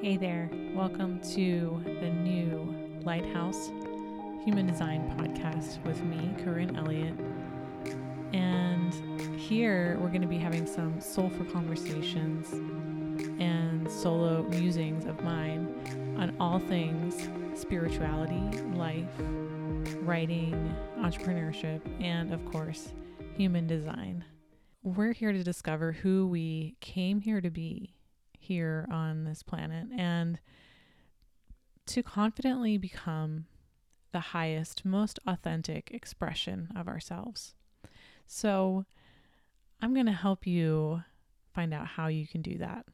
Hey there, welcome to the new Lighthouse Human Design podcast with me, Corinne Elliott. And here we're going to be having some soulful conversations and solo musings of mine on all things spirituality, life, writing, entrepreneurship, and of course, human design. We're here to discover who we came here to be here on this planet and to confidently become the highest, most authentic expression of ourselves. So, I'm going to help you find out how you can do that.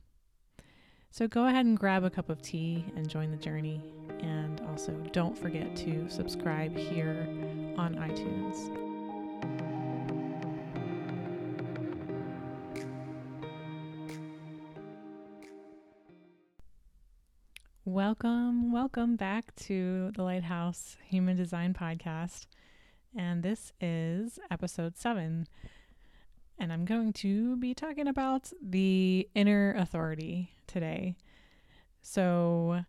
So, go ahead and grab a cup of tea and join the journey. And also, don't forget to subscribe here on iTunes. Welcome, welcome back to the Lighthouse Human Design Podcast. And this is episode seven. And I'm going to be talking about the inner authority today. So,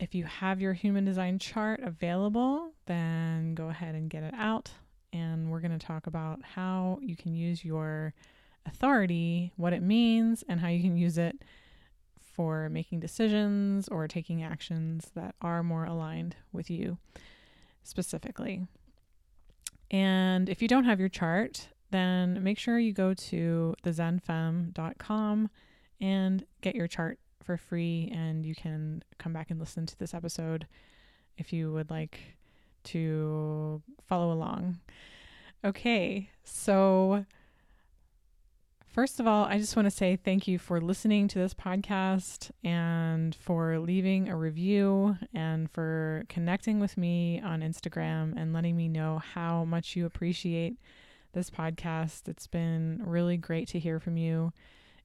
if you have your human design chart available, then go ahead and get it out. And we're going to talk about how you can use your authority, what it means, and how you can use it for making decisions or taking actions that are more aligned with you specifically. And if you don't have your chart, then make sure you go to thezenfemme.com and get your chart for free. And you can come back and listen to this episode if you would like to follow along. Okay, so First of all, I just want to say thank you for listening to this podcast and for leaving a review and for connecting with me on Instagram and letting me know how much you appreciate this podcast. It's been really great to hear from you.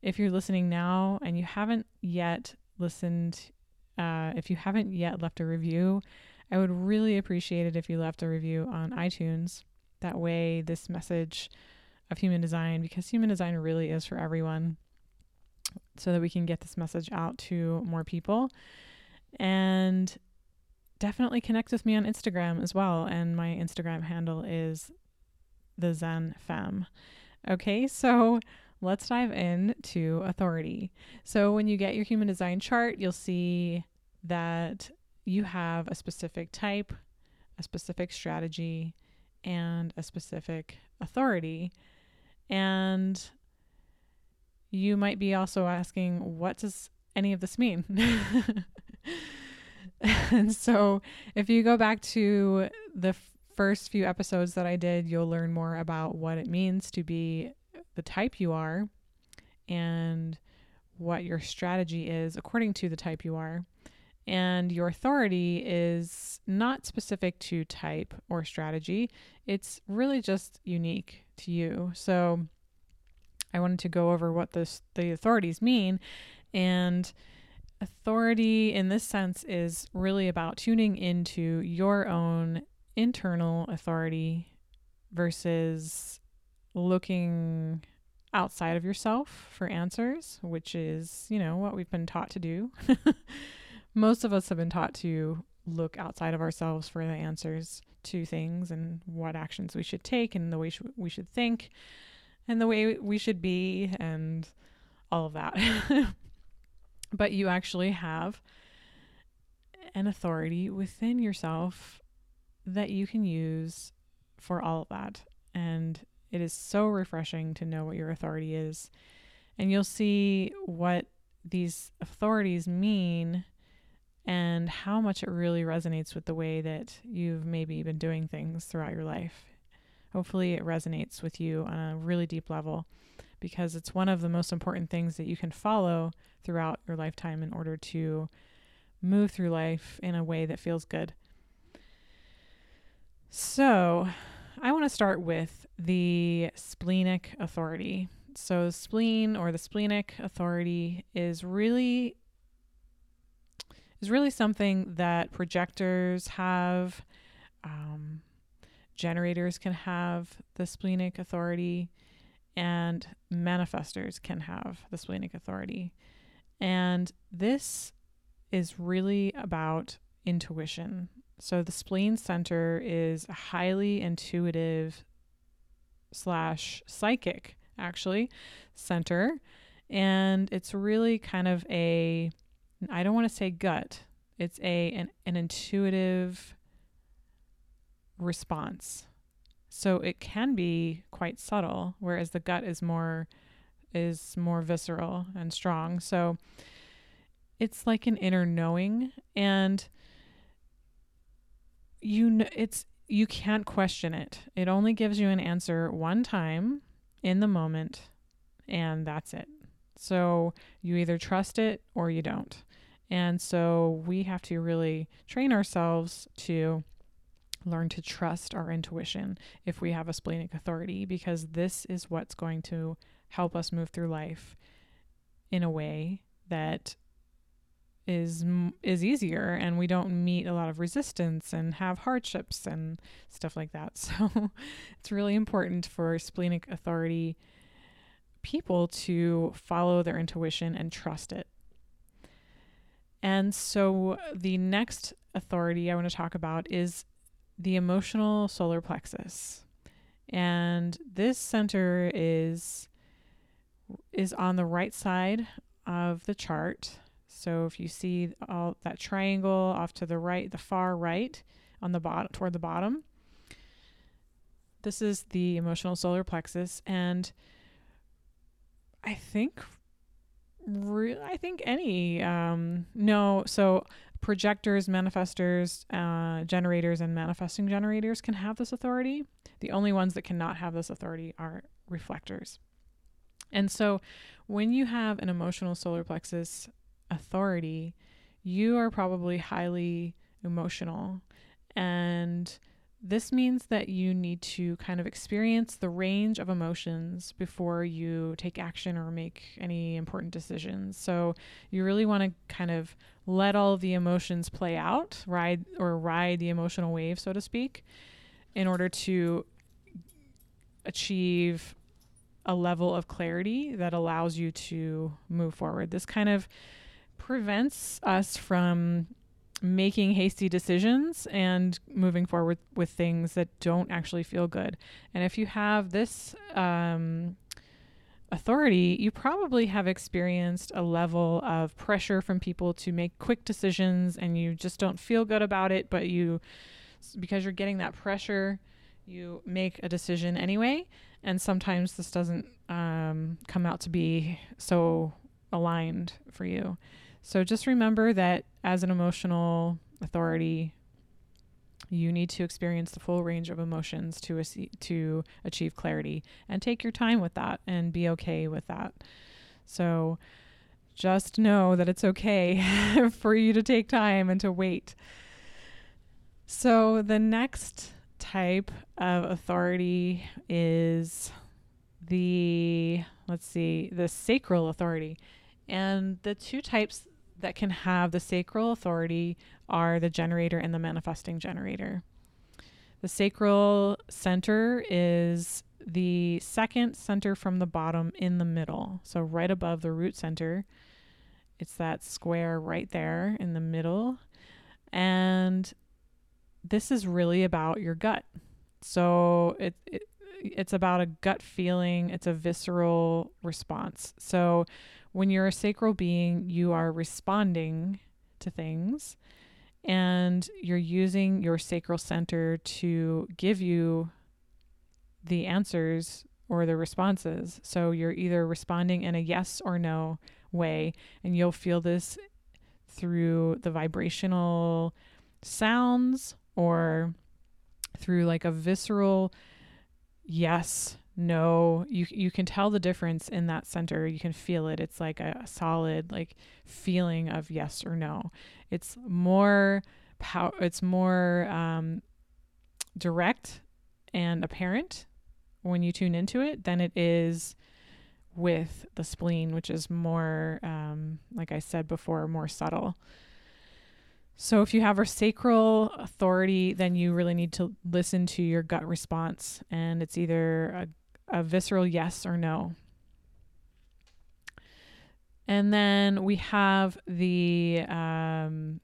If you're listening now and you haven't yet listened, uh, if you haven't yet left a review, I would really appreciate it if you left a review on iTunes. That way, this message of human design because human design really is for everyone so that we can get this message out to more people. And definitely connect with me on Instagram as well. And my Instagram handle is the Zen Femme. Okay, so let's dive into authority. So when you get your human design chart, you'll see that you have a specific type, a specific strategy, and a specific authority and you might be also asking, what does any of this mean? and so, if you go back to the f- first few episodes that I did, you'll learn more about what it means to be the type you are and what your strategy is according to the type you are. And your authority is not specific to type or strategy, it's really just unique to you. So I wanted to go over what this, the authorities mean. And authority in this sense is really about tuning into your own internal authority versus looking outside of yourself for answers, which is, you know, what we've been taught to do. Most of us have been taught to look outside of ourselves for the answers to things and what actions we should take and the way sh- we should think and the way we should be and all of that. but you actually have an authority within yourself that you can use for all of that. And it is so refreshing to know what your authority is. And you'll see what these authorities mean and how much it really resonates with the way that you've maybe been doing things throughout your life. Hopefully, it resonates with you on a really deep level because it's one of the most important things that you can follow throughout your lifetime in order to move through life in a way that feels good. So, I want to start with the splenic authority. So, spleen or the splenic authority is really is really something that projectors have, um, generators can have the splenic authority, and manifestors can have the splenic authority. And this is really about intuition. So the spleen center is a highly intuitive slash psychic, actually, center. And it's really kind of a, I don't want to say gut, it's a an, an intuitive response. So it can be quite subtle, whereas the gut is more is more visceral and strong. So it's like an inner knowing and you know it's you can't question it. It only gives you an answer one time in the moment and that's it. So you either trust it or you don't. And so we have to really train ourselves to learn to trust our intuition if we have a splenic authority because this is what's going to help us move through life in a way that is is easier and we don't meet a lot of resistance and have hardships and stuff like that. So it's really important for splenic authority people to follow their intuition and trust it. And so the next authority I want to talk about is the emotional solar plexus. And this center is is on the right side of the chart. So if you see all that triangle off to the right, the far right on the bottom toward the bottom, this is the emotional solar plexus and I think re- I think any um no so projectors, manifestors, uh, generators, and manifesting generators can have this authority. The only ones that cannot have this authority are reflectors. And so when you have an emotional solar plexus authority, you are probably highly emotional. And this means that you need to kind of experience the range of emotions before you take action or make any important decisions. So you really want to kind of let all of the emotions play out, ride or ride the emotional wave, so to speak, in order to achieve a level of clarity that allows you to move forward. This kind of prevents us from making hasty decisions and moving forward with things that don't actually feel good. And if you have this um, authority, you probably have experienced a level of pressure from people to make quick decisions and you just don't feel good about it, but you, because you're getting that pressure, you make a decision anyway. And sometimes this doesn't um, come out to be so aligned for you. So just remember that as an emotional authority, you need to experience the full range of emotions to to achieve clarity and take your time with that and be okay with that. So just know that it's okay for you to take time and to wait. So the next type of authority is the let's see, the sacral authority. And the two types that can have the sacral authority are the generator and the manifesting generator. The sacral center is the second center from the bottom in the middle. So, right above the root center, it's that square right there in the middle. And this is really about your gut. So, it, it it's about a gut feeling, it's a visceral response. So, when you're a sacral being, you are responding to things and you're using your sacral center to give you the answers or the responses. So you're either responding in a yes or no way, and you'll feel this through the vibrational sounds or through like a visceral yes no you you can tell the difference in that center. You can feel it. It's like a, a solid like feeling of yes or no. It's more power it's more um, direct and apparent when you tune into it than it is with the spleen which is more um, like i said before more subtle. So if you have a sacral authority then you really need to listen to your gut response and it's either a a visceral yes or no. And then we have the um,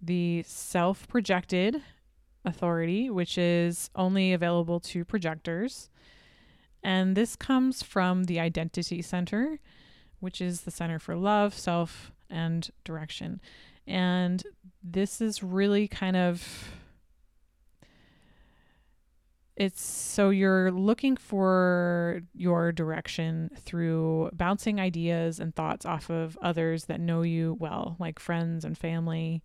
the self projected authority, which is only available to projectors. And this comes from the identity center, which is the center for love, self, and direction. And this is really kind of it's so you're looking for your direction through bouncing ideas and thoughts off of others that know you well, like friends and family,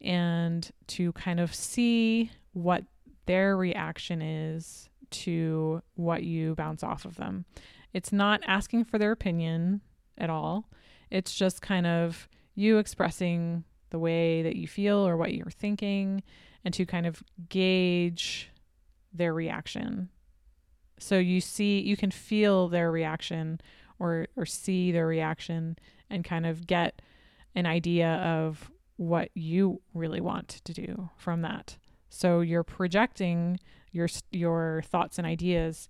and to kind of see what their reaction is to what you bounce off of them. It's not asking for their opinion at all. It's just kind of you expressing the way that you feel or what you're thinking and to kind of gauge their reaction. So you see, you can feel their reaction or, or see their reaction and kind of get an idea of what you really want to do from that. So you're projecting your your thoughts and ideas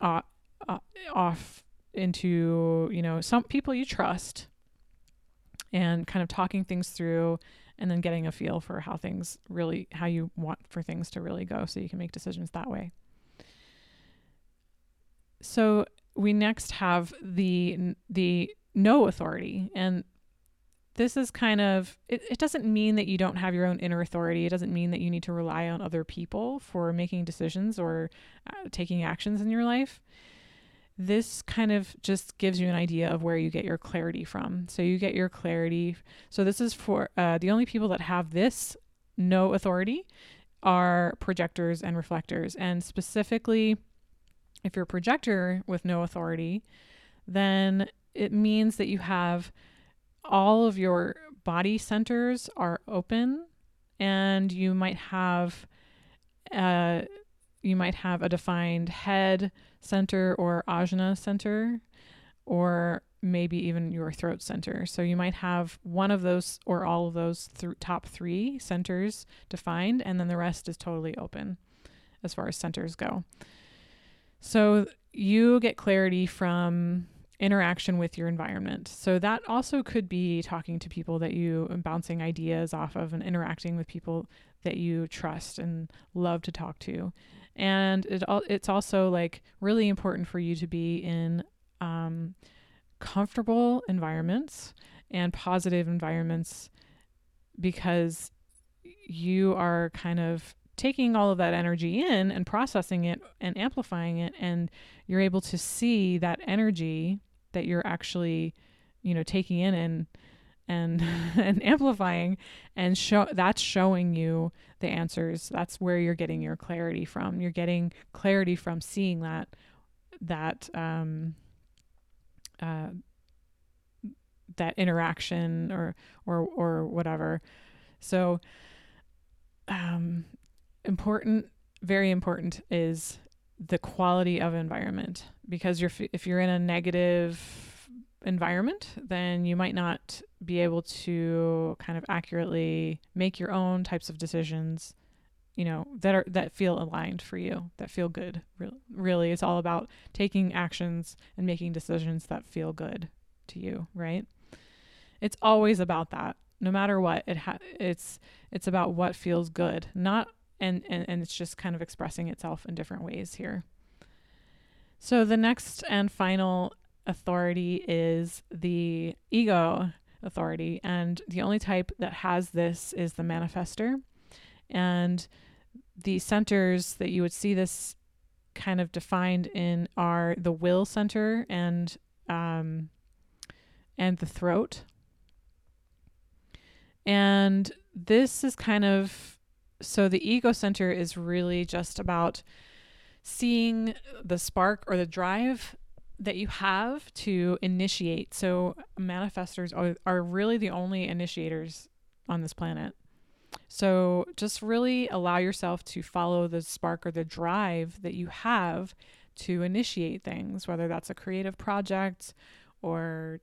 uh, uh, off into you know some people you trust and kind of talking things through and then getting a feel for how things really how you want for things to really go so you can make decisions that way. So we next have the the no authority. And this is kind of it, it doesn't mean that you don't have your own inner authority. It doesn't mean that you need to rely on other people for making decisions or uh, taking actions in your life this kind of just gives you an idea of where you get your clarity from. So you get your clarity. So this is for uh, the only people that have this no authority are projectors and reflectors. And specifically, if you're a projector with no authority, then it means that you have all of your body centers are open and you might have uh, you might have a defined head center or ajna center, or maybe even your throat center. So you might have one of those or all of those th- top three centers defined, and then the rest is totally open as far as centers go. So you get clarity from interaction with your environment. So that also could be talking to people that you bouncing ideas off of and interacting with people that you trust and love to talk to and it it's also like really important for you to be in um, comfortable environments and positive environments because you are kind of taking all of that energy in and processing it and amplifying it and you're able to see that energy that you're actually you know taking in and and and amplifying and show that's showing you the answers. That's where you're getting your clarity from. You're getting clarity from seeing that that um uh that interaction or or or whatever. So um important very important is the quality of environment because you're if you're in a negative environment, then you might not be able to kind of accurately make your own types of decisions, you know, that are that feel aligned for you, that feel good. Really, it's all about taking actions and making decisions that feel good to you, right? It's always about that. No matter what, it ha- it's it's about what feels good, not and, and and it's just kind of expressing itself in different ways here. So the next and final authority is the ego authority. And the only type that has this is the manifester. And the centers that you would see this kind of defined in are the will center and um, and the throat. And this is kind of so the ego center is really just about seeing the spark or the drive that you have to initiate. So manifestors are, are really the only initiators on this planet. So just really allow yourself to follow the spark or the drive that you have to initiate things, whether that's a creative project or,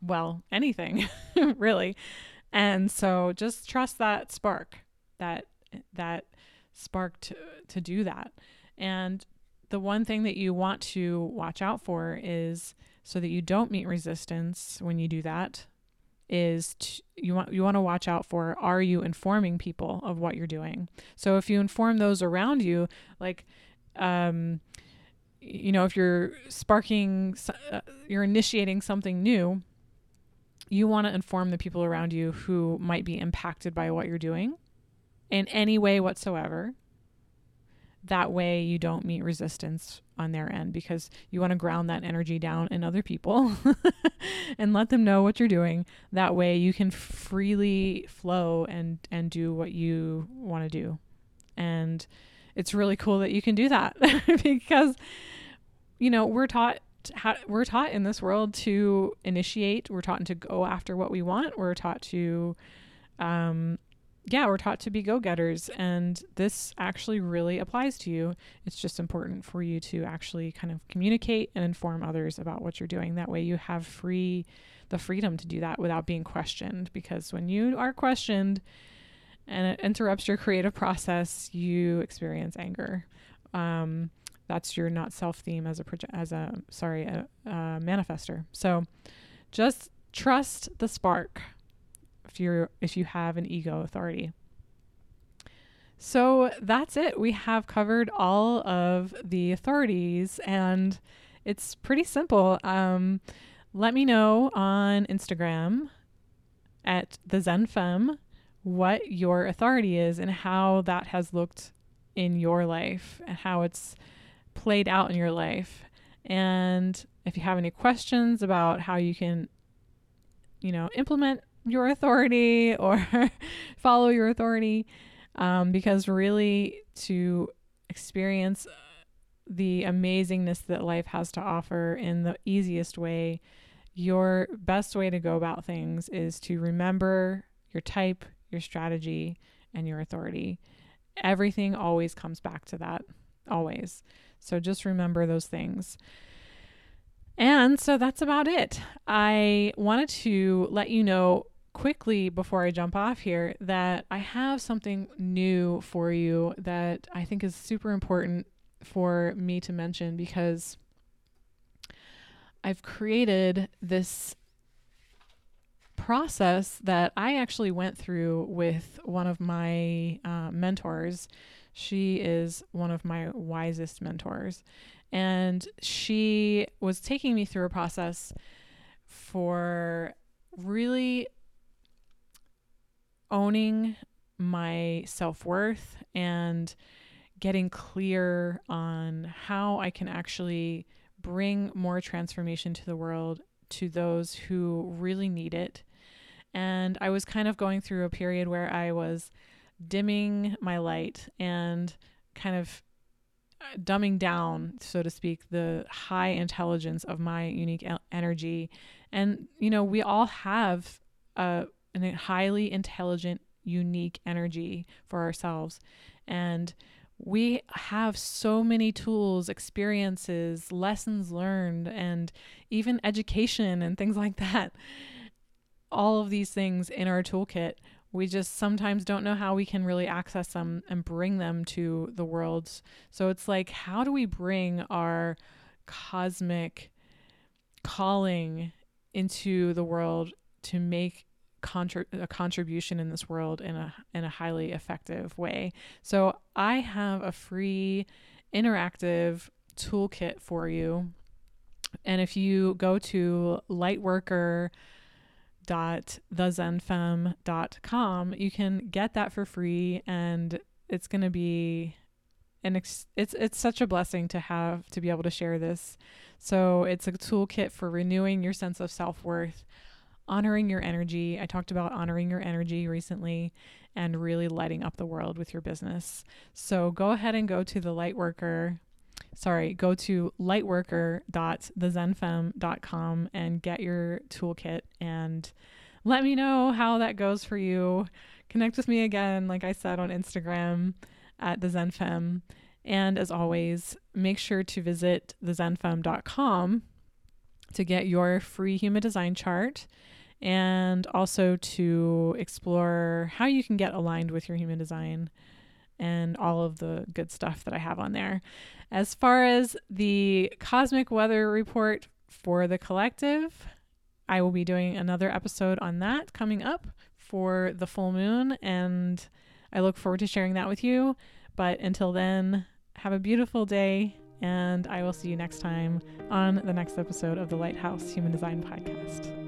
well, anything really. And so just trust that spark, that that spark to to do that. And the one thing that you want to watch out for is so that you don't meet resistance when you do that is to, you want you want to watch out for are you informing people of what you're doing? So if you inform those around you like um you know if you're sparking uh, you're initiating something new you want to inform the people around you who might be impacted by what you're doing in any way whatsoever that way you don't meet resistance on their end because you want to ground that energy down in other people and let them know what you're doing. That way you can freely flow and and do what you want to do. And it's really cool that you can do that because you know we're taught how, we're taught in this world to initiate. We're taught to go after what we want. We're taught to um, yeah, we're taught to be go getters, and this actually really applies to you. It's just important for you to actually kind of communicate and inform others about what you're doing. That way, you have free the freedom to do that without being questioned. Because when you are questioned and it interrupts your creative process, you experience anger. Um, that's your not self theme as a project as a sorry a, a manifester. So just trust the spark if you're if you have an ego authority. So that's it. We have covered all of the authorities and it's pretty simple. Um, let me know on Instagram at the Zen Femme what your authority is and how that has looked in your life and how it's played out in your life. And if you have any questions about how you can, you know, implement your authority or follow your authority um, because really to experience the amazingness that life has to offer in the easiest way your best way to go about things is to remember your type your strategy and your authority. Everything always comes back to that always. So just remember those things. And so that's about it. I wanted to let you know quickly before I jump off here that I have something new for you that I think is super important for me to mention because I've created this process that I actually went through with one of my uh, mentors. She is one of my wisest mentors. And she was taking me through a process for really owning my self worth and getting clear on how I can actually bring more transformation to the world to those who really need it. And I was kind of going through a period where I was dimming my light and kind of uh, dumbing down, so to speak, the high intelligence of my unique energy. And, you know, we all have a a highly intelligent, unique energy for ourselves. And we have so many tools, experiences, lessons learned, and even education and things like that. All of these things in our toolkit. We just sometimes don't know how we can really access them and bring them to the world. So it's like, how do we bring our cosmic calling into the world to make Contri- a contribution in this world in a in a highly effective way. So I have a free interactive toolkit for you. And if you go to lightworker.thezenfemme.com, you can get that for free and it's going to be an ex- it's it's such a blessing to have to be able to share this. So it's a toolkit for renewing your sense of self-worth honoring your energy. I talked about honoring your energy recently and really lighting up the world with your business. So go ahead and go to the Lightworker, sorry, go to lightworker.thezenfemme.com and get your toolkit and let me know how that goes for you. Connect with me again, like I said, on Instagram at the Zenfemme. And as always, make sure to visit thezenfemme.com to get your free human design chart and also to explore how you can get aligned with your human design and all of the good stuff that I have on there. As far as the cosmic weather report for the collective, I will be doing another episode on that coming up for the full moon, and I look forward to sharing that with you. But until then, have a beautiful day, and I will see you next time on the next episode of the Lighthouse Human Design Podcast.